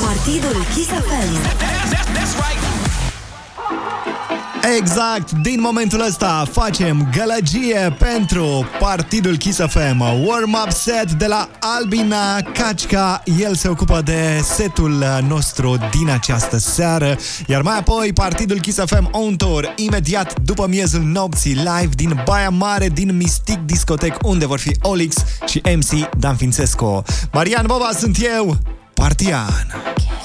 Partidul Kiss FM. Exact, din momentul ăsta facem gălăgie pentru Partidul Kiss FM Warm-up set de la Albina Cacica. El se ocupă de setul nostru din această seară. Iar mai apoi Partidul Kiss FM On Tour Imediat după miezul nopții live din Baia Mare Din Mystic Discotec unde vor fi Olix și MC Dan Fințescu Marian Boba sunt eu, Partian. I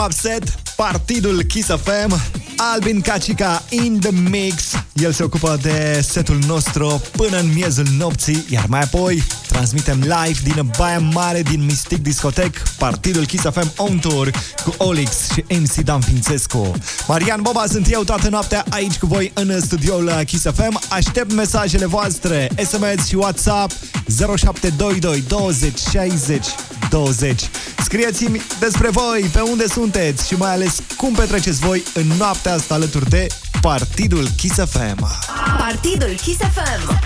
Warm-up set, partidul Kiss FM, Albin Cacica in the mix. El se ocupă de setul nostru până în miezul nopții, iar mai apoi transmitem live din Baia Mare din Mystic Discotec, partidul Kiss FM on tour cu Olix și MC Dan Fințescu. Marian Boba sunt eu toată noaptea aici cu voi în studioul Kiss FM. Aștept mesajele voastre, SMS și WhatsApp 0722 20 60 20. Scrieți-mi despre voi, pe unde sunteți și mai ales cum petreceți voi în noaptea asta alături de Partidul Kiss FM. Partidul Kiss FM.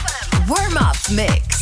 Warm Up Mix.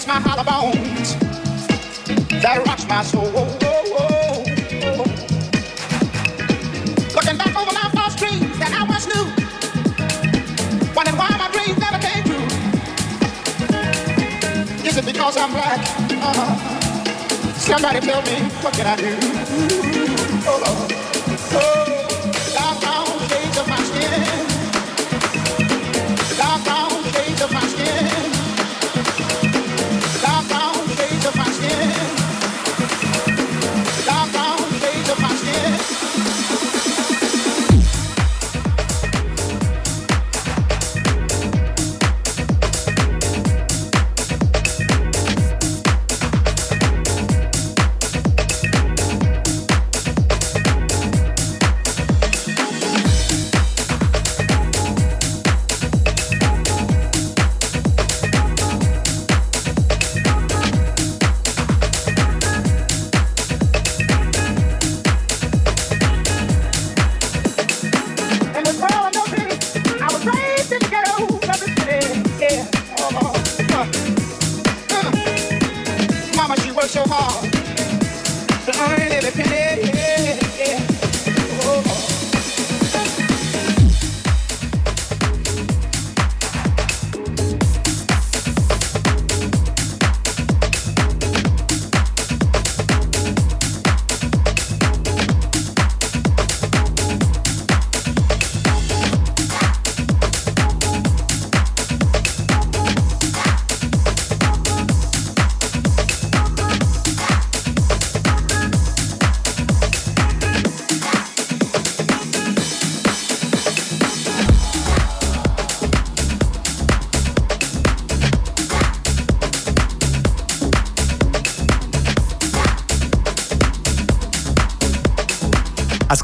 against my hollow bones that rocks my soul. Oh, oh, oh, Looking back over my false dreams that I once knew, wondering why my dreams never came true. Is it because I'm black? Uh-huh. Somebody tell me, what can I do? Oh, Lord, oh. oh.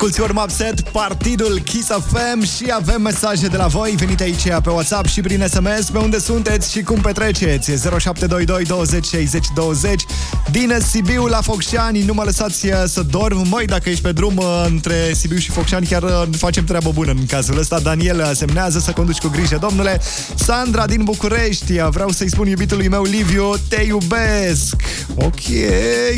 Asculți Warm Up Set, partidul Kiss FM și avem mesaje de la voi venite aici pe WhatsApp și prin SMS pe unde sunteți și cum petreceți. 0722 20 60 20 din Sibiu la Focșani. Nu mă lăsați uh, să dorm. Măi, dacă ești pe drum uh, între Sibiu și Focșani, chiar uh, facem treabă bună în cazul ăsta. Daniel uh, semnează să conduci cu grijă, domnule. Sandra din București, uh, vreau să-i spun iubitului meu Liviu, te iubesc. Ok,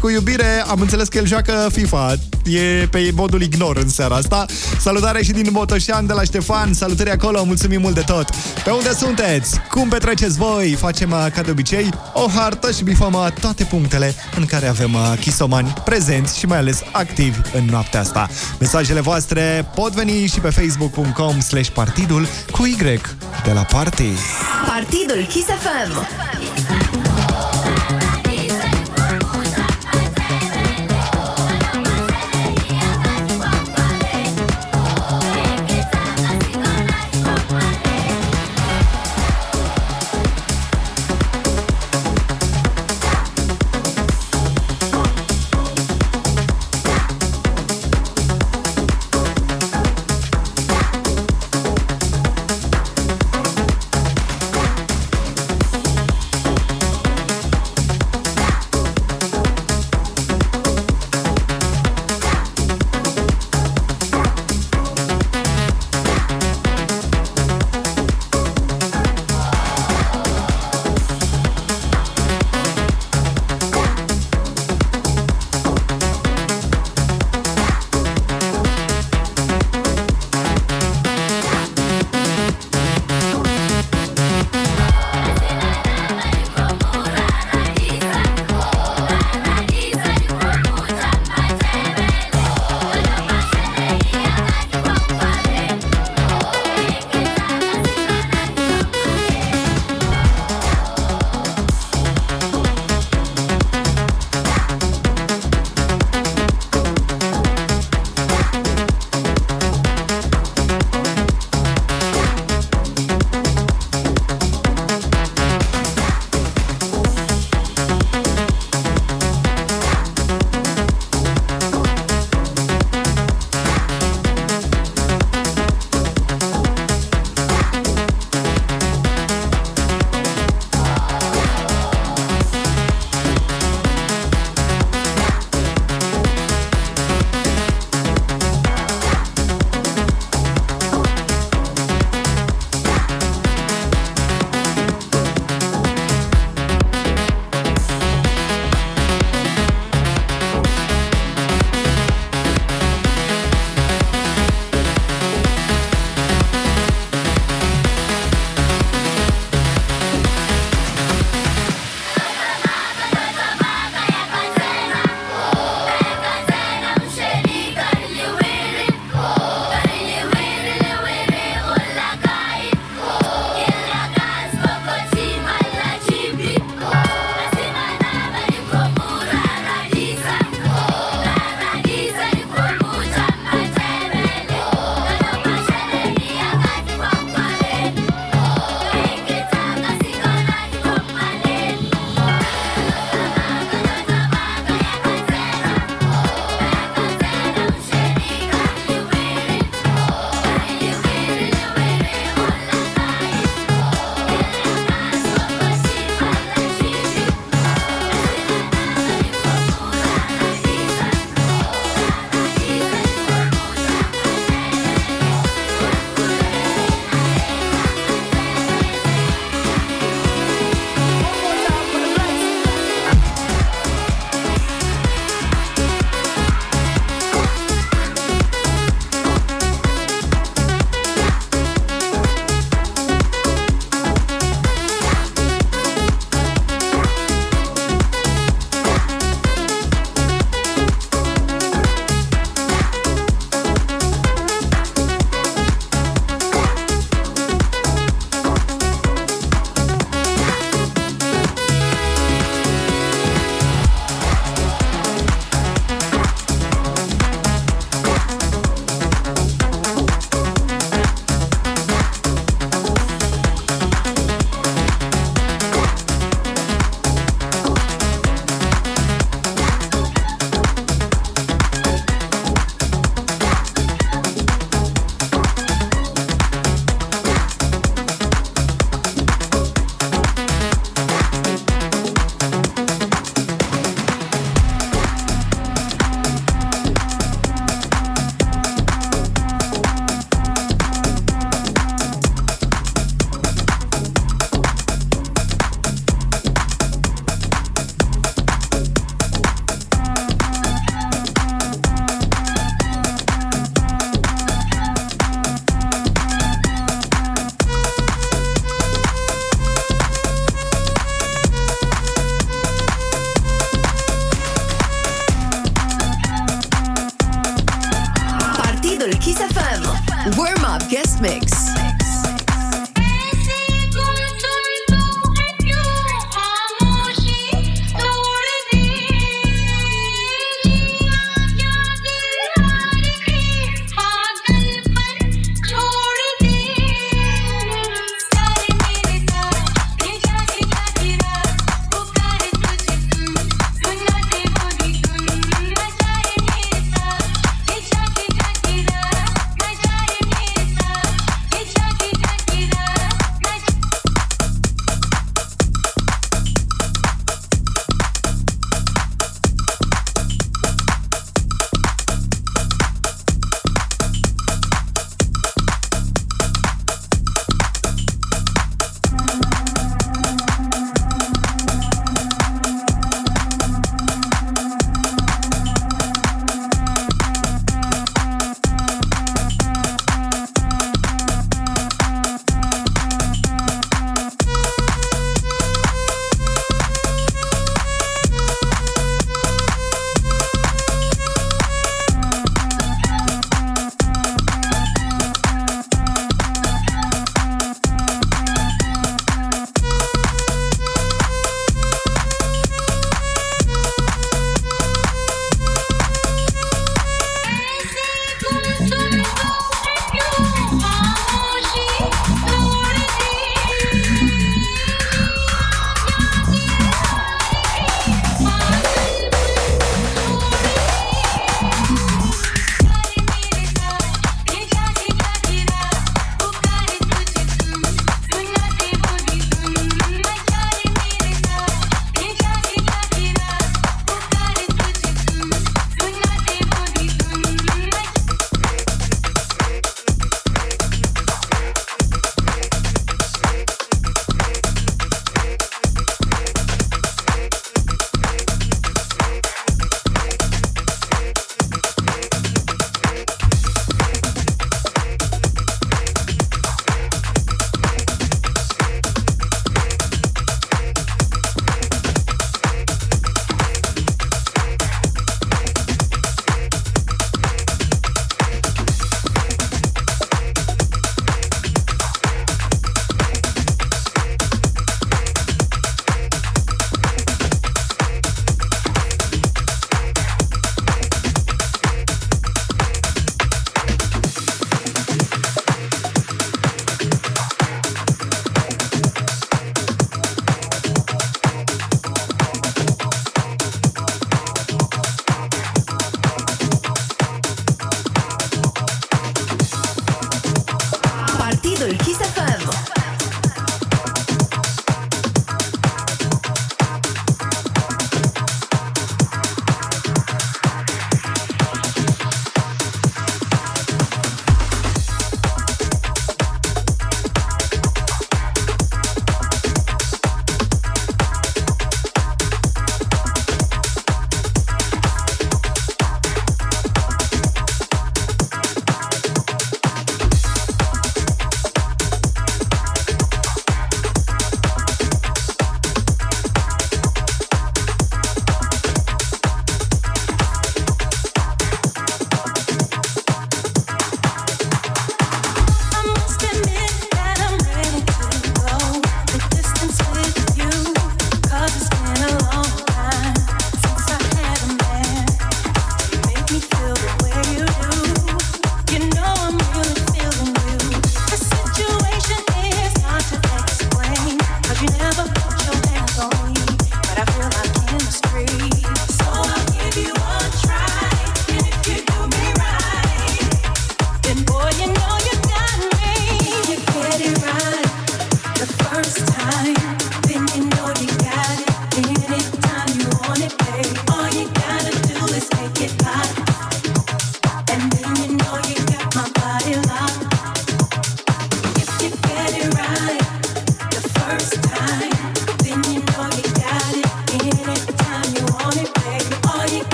cu iubire, am înțeles că el joacă FIFA. E pe modul ignor în seara asta. Salutare și din Botoșan de la Ștefan. Salutări acolo, mulțumim mult de tot. Pe unde sunteți? Cum petreceți voi? Facem uh, ca de obicei o hartă și bifăm uh, toate punctele în care avem uh, chisomani prezenți și mai ales activi în noaptea asta. Mesajele voastre pot veni și pe facebook.com slash partidul cu Y de la Party. Partidul Kiss FM.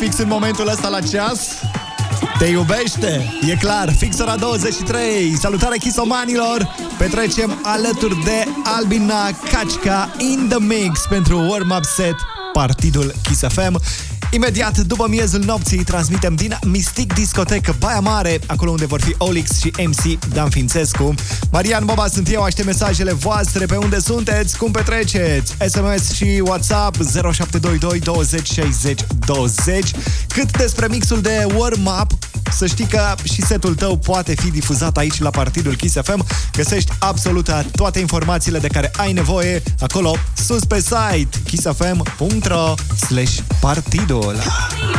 Fix în momentul ăsta la ceas? Te iubește, e clar, fix ora 23 Salutare chisomanilor. Petrecem alături de Albina Cacica In the Mix pentru warm-up set Partidul Kiss FM Imediat după miezul nopții transmitem din Mystic Discotecă Baia Mare, acolo unde vor fi Olix și MC Dan Fințescu. Marian Boba sunt eu, aștept mesajele voastre pe unde sunteți, cum petreceți. SMS și WhatsApp 0722 20 60 20. Cât despre mixul de warm-up, să știi că și setul tău poate fi difuzat aici la Partidul Kiss FM. Găsești absolut toate informațiile de care ai nevoie acolo sus pe site kissfm.ro slash partidul.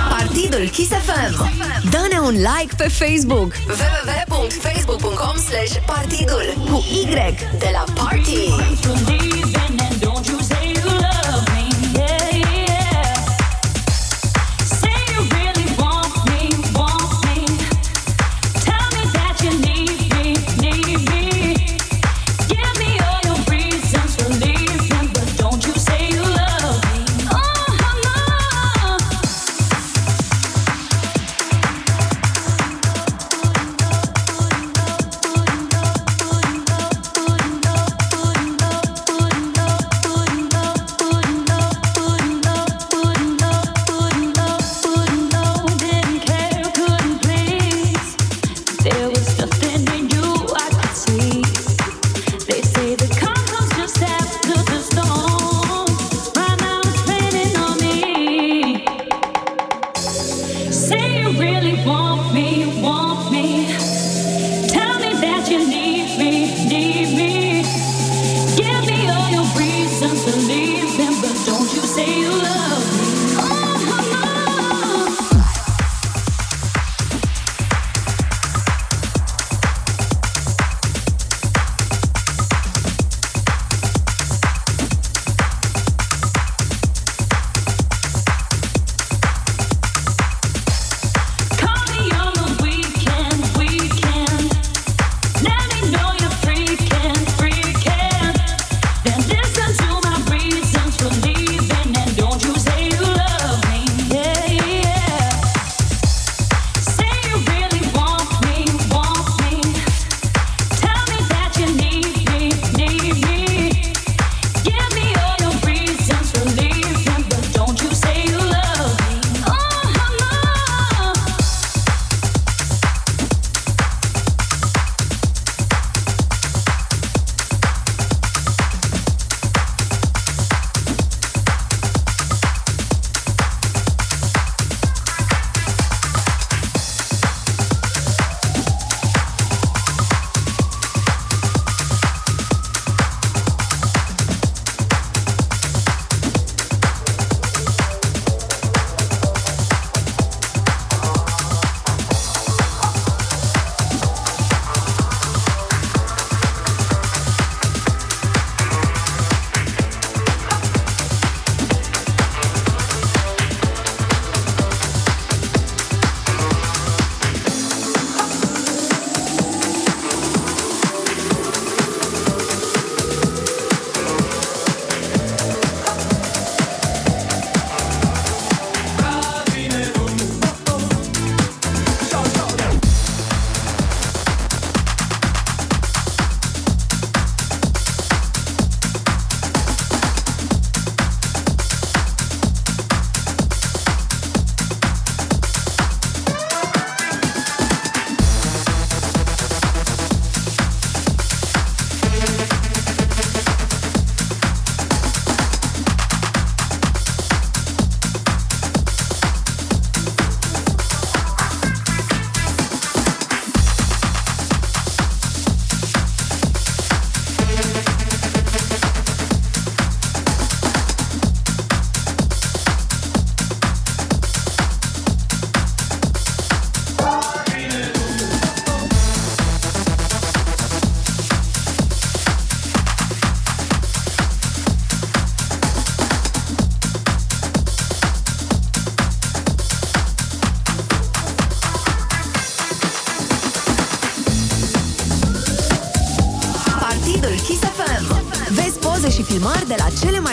Partidul Kiss FM. Dă-ne un like pe Facebook. www.facebook.com slash partidul cu Y de la Party.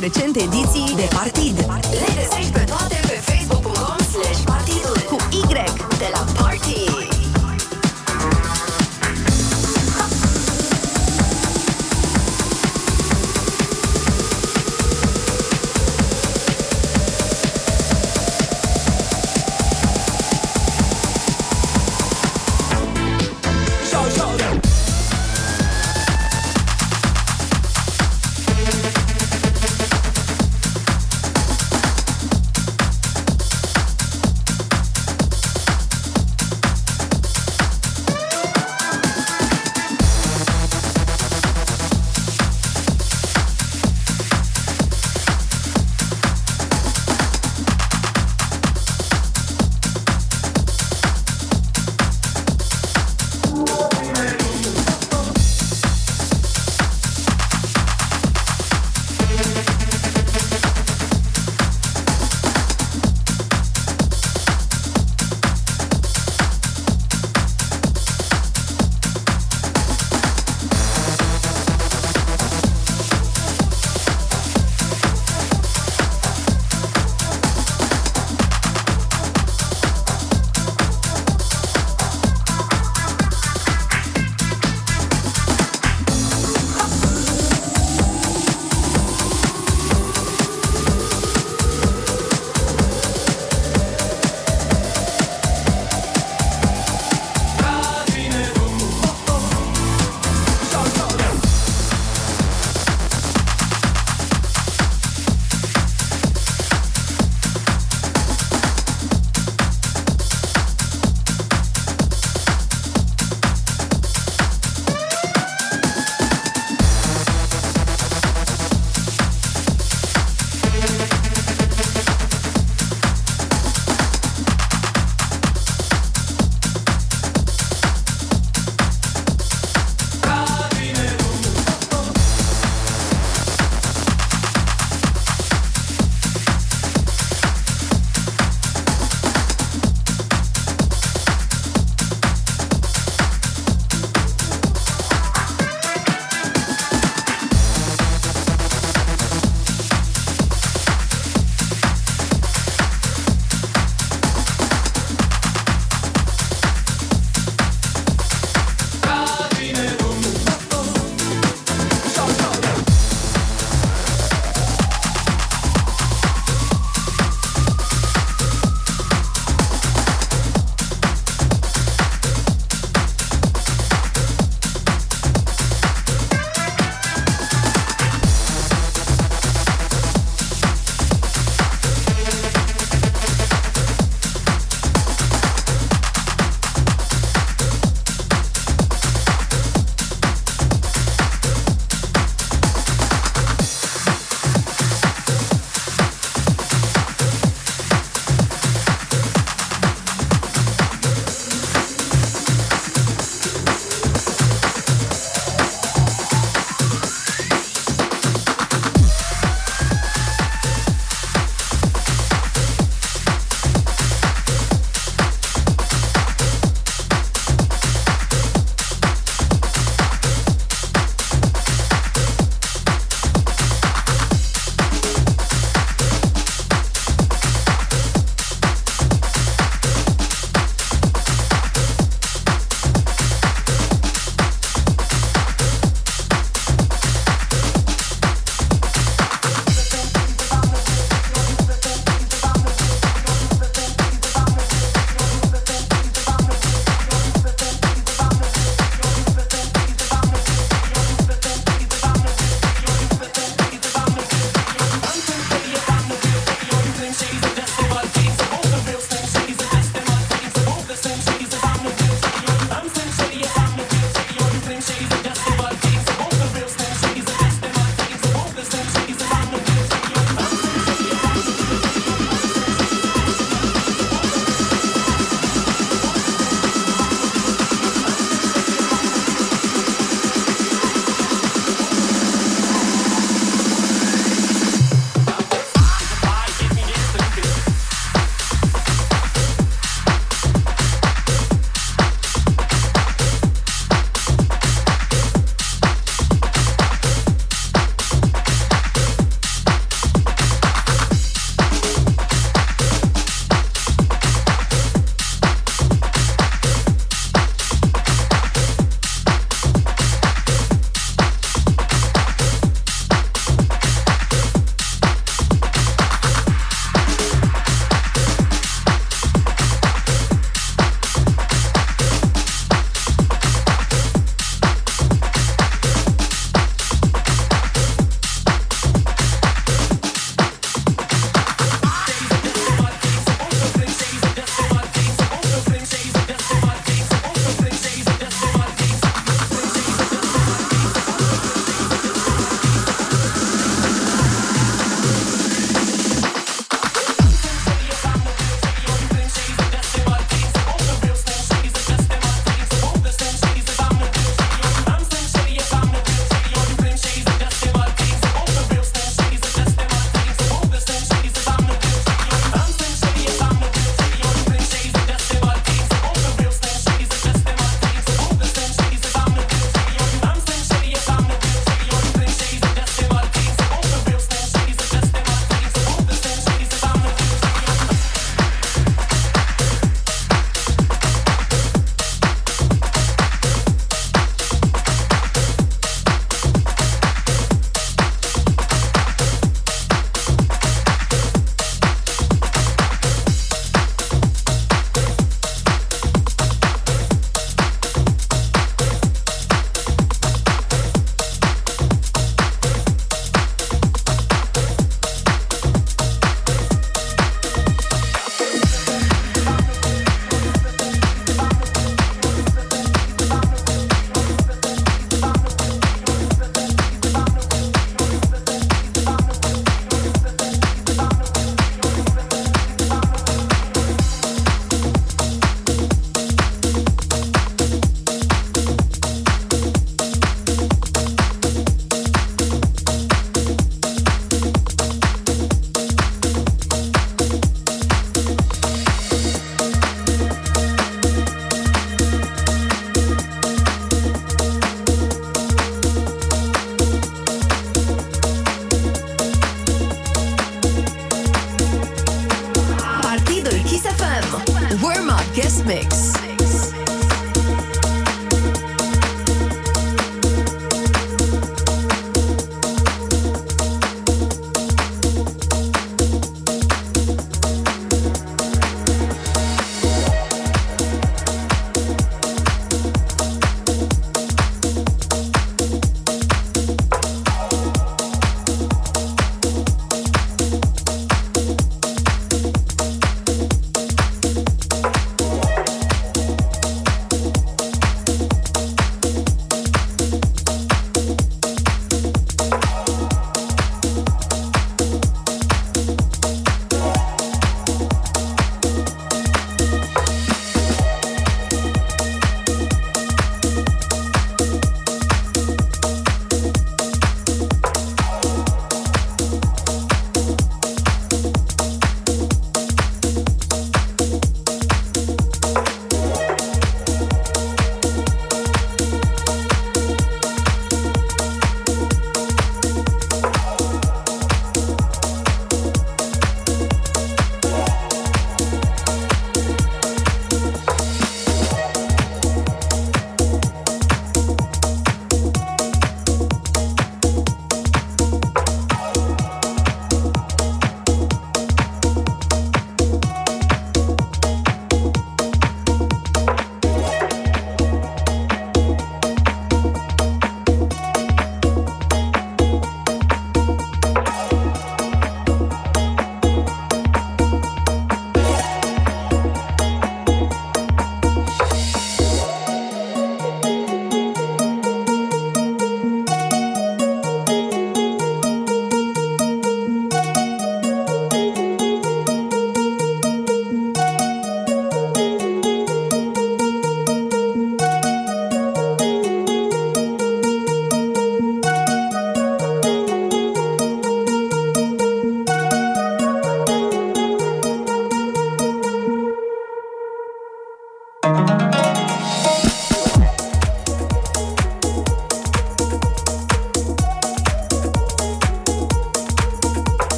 recente edizione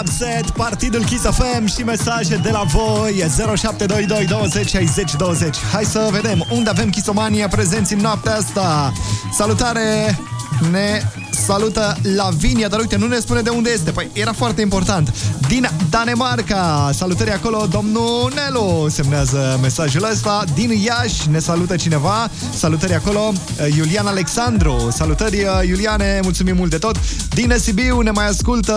Warm Up Set, Partidul Kiss FM și mesaje de la voi 0722 20 60 20. Hai să vedem unde avem Kissomania prezenți în noaptea asta. Salutare! Ne salută Lavinia, dar uite, nu ne spune de unde este. Păi era foarte important. Din Danemarca. Salutări acolo, domnul Nelu semnează mesajul ăsta. Din Iași ne salută cineva. Salutări acolo, Iulian Alexandru. Salutări, Iuliane, mulțumim mult de tot. Din Sibiu ne mai ascultă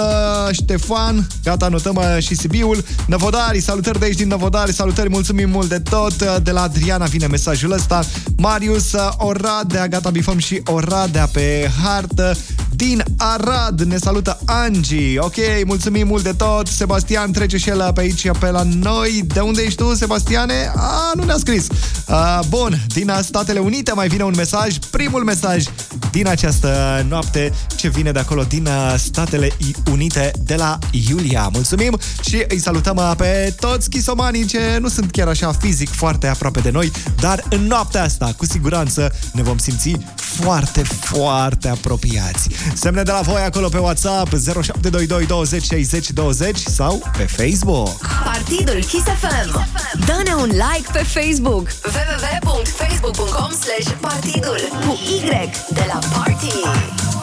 Ștefan. Gata, notăm uh, și Sibiul. Năvodari, salutări de aici din Năvodari. Salutări, mulțumim mult de tot. De la Adriana vine mesajul ăsta. Marius uh, Oradea, gata, bifăm și Oradea pe hartă. Din Arad ne salută Angie. Ok, mulțumim mult de tot. Sebastian trece și el pe aici, pe la noi. De unde ești tu, Sebastiane? A, nu ne-a scris. A, bun, din Statele Unite mai vine un mesaj. Primul mesaj din această noapte ce vine de acolo din uh, Statele Unite de la Iulia. Mulțumim și îi salutăm uh, pe toți chisomanii ce nu sunt chiar așa fizic foarte aproape de noi, dar în noaptea asta, cu siguranță, ne vom simți foarte, foarte apropiați. Semne de la voi acolo pe WhatsApp 0722 20 60 20 sau pe Facebook. Partidul Kiss FM. Dă-ne un like pe Facebook. www.facebook.com slash partidul cu Y de la Party.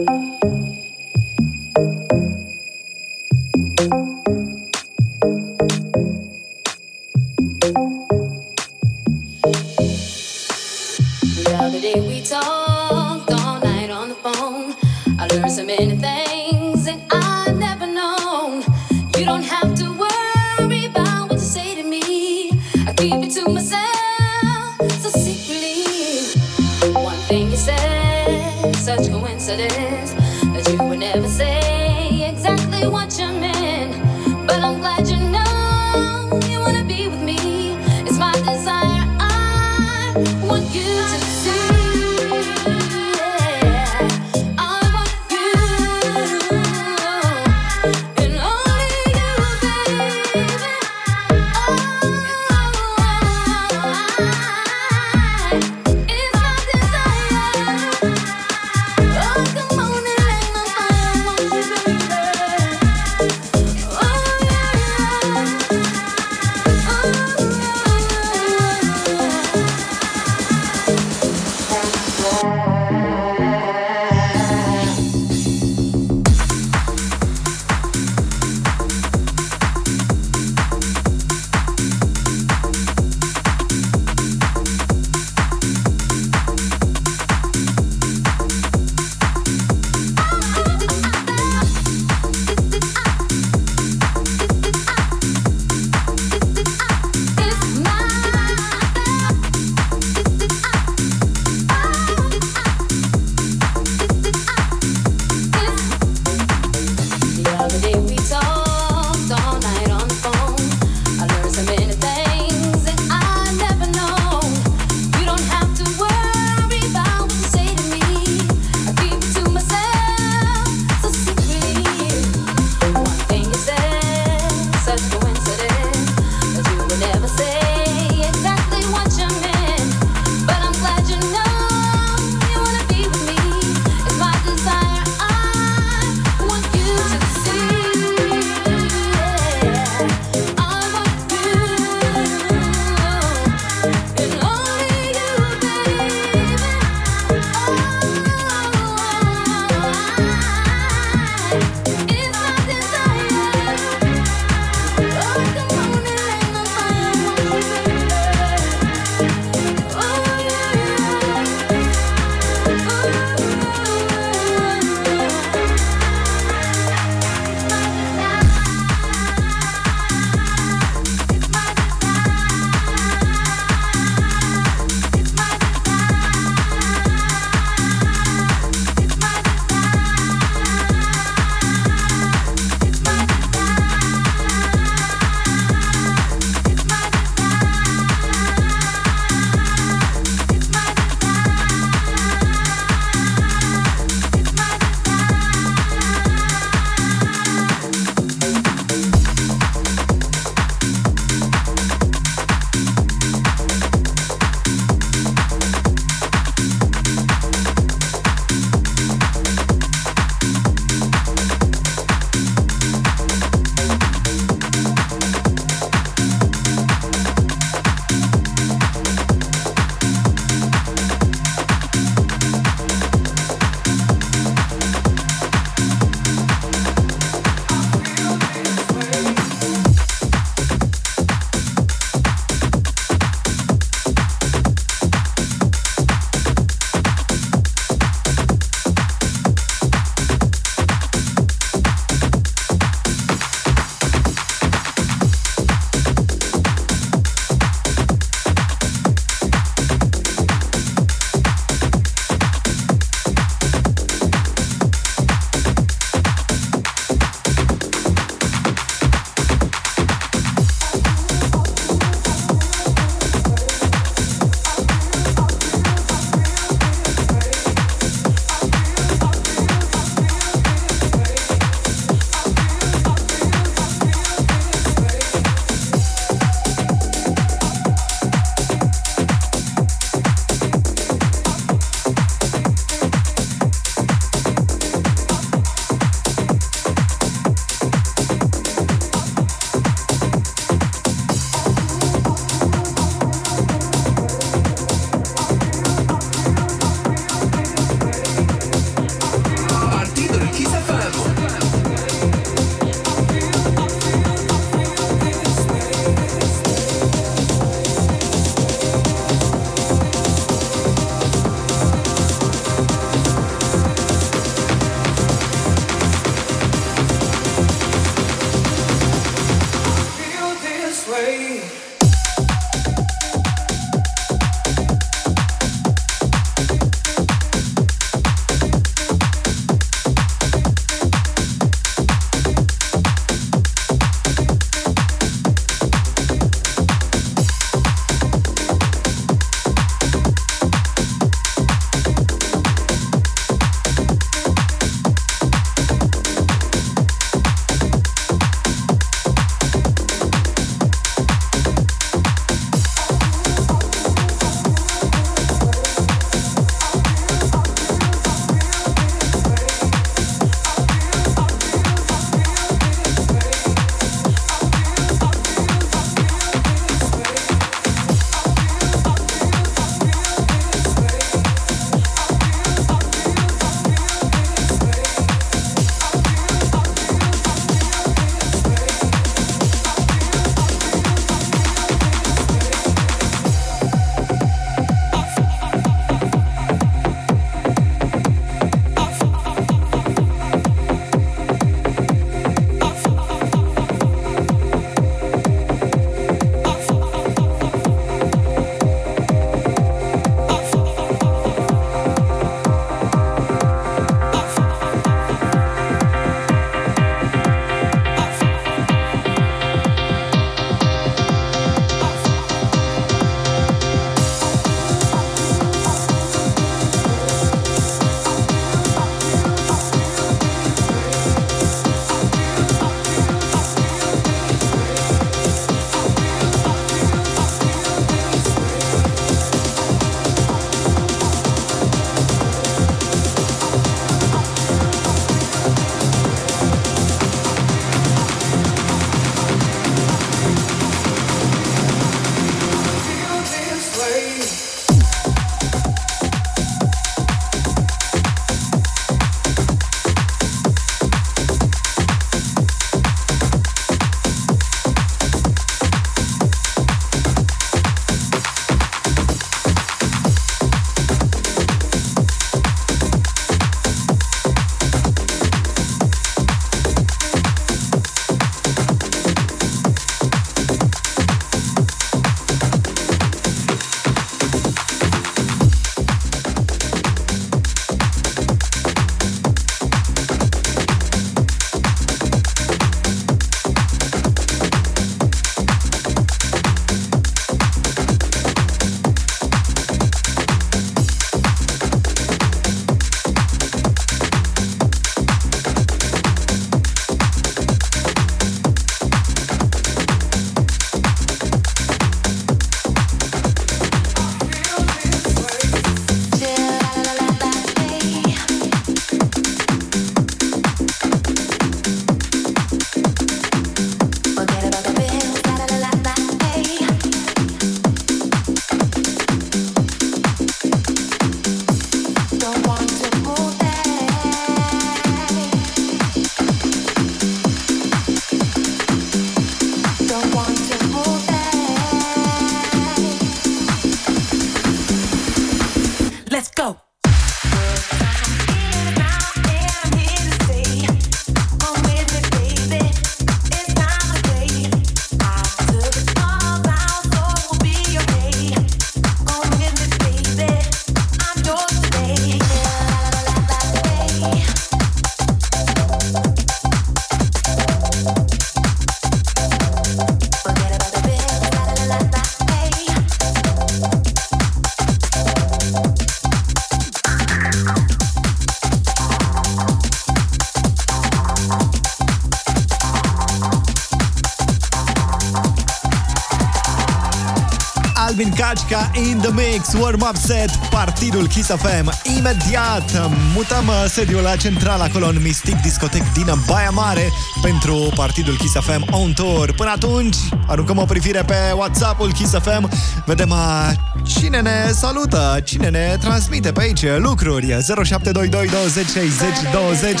Alvin Kacica in the mix, warm-up set, partidul Kiss FM. Imediat mutăm uh, sediul la central acolo în Mystic Discotec din Baia Mare pentru partidul Kiss FM on tour. Până atunci, aruncăm o privire pe WhatsApp-ul Kiss FM, vedem uh, cine ne salută, cine ne transmite pe aici lucruri. 0722 20 60 20.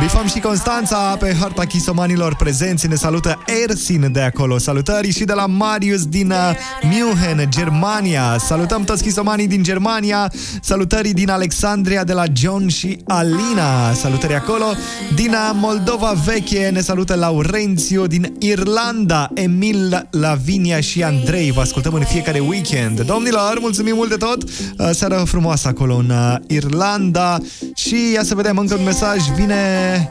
Bifăm și Constanța pe harta chisomanilor prezenți. Ne salută Ersin de acolo. Salutări și de la Marius din uh, München, Germania. Salutăm toți chisomanii din Germania. Salutări din Alexandria de la John și Alina. Salutări acolo. Din uh, Moldova veche ne salută Laurențiu din Irlanda. Emil, Lavinia și Andrei. Vă ascultăm în fiecare weekend. Domnilor, mulțumim mult de tot. Uh, Seară frumoasă acolo în uh, Irlanda. Și ia să vedem încă un mesaj. Vine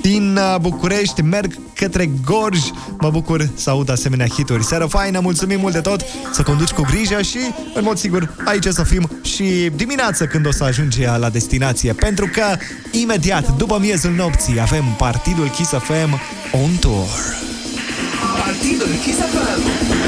din uh, București, merg către Gorj. Mă bucur să aud asemenea hituri. Seară faină, mulțumim mult de tot, să conduci cu grijă și, în mod sigur, aici să fim și dimineață când o să ajungi la destinație. Pentru că, imediat, după miezul nopții, avem Partidul Kiss FM on tour. Partidul Kiss FM.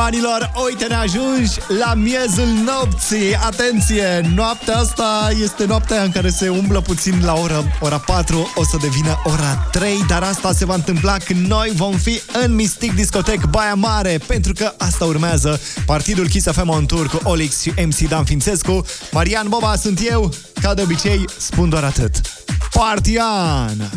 Ghistomanilor, uite ne ajungi la miezul nopții. Atenție, noaptea asta este noaptea în care se umblă puțin la ora, ora 4 O să devină ora 3 Dar asta se va întâmpla când noi vom fi în Mystic Discotec Baia Mare Pentru că asta urmează Partidul Kiss FM on Tour cu Olix și MC Dan Fințescu. Marian Boba sunt eu Ca de obicei, spun doar atât. Partian!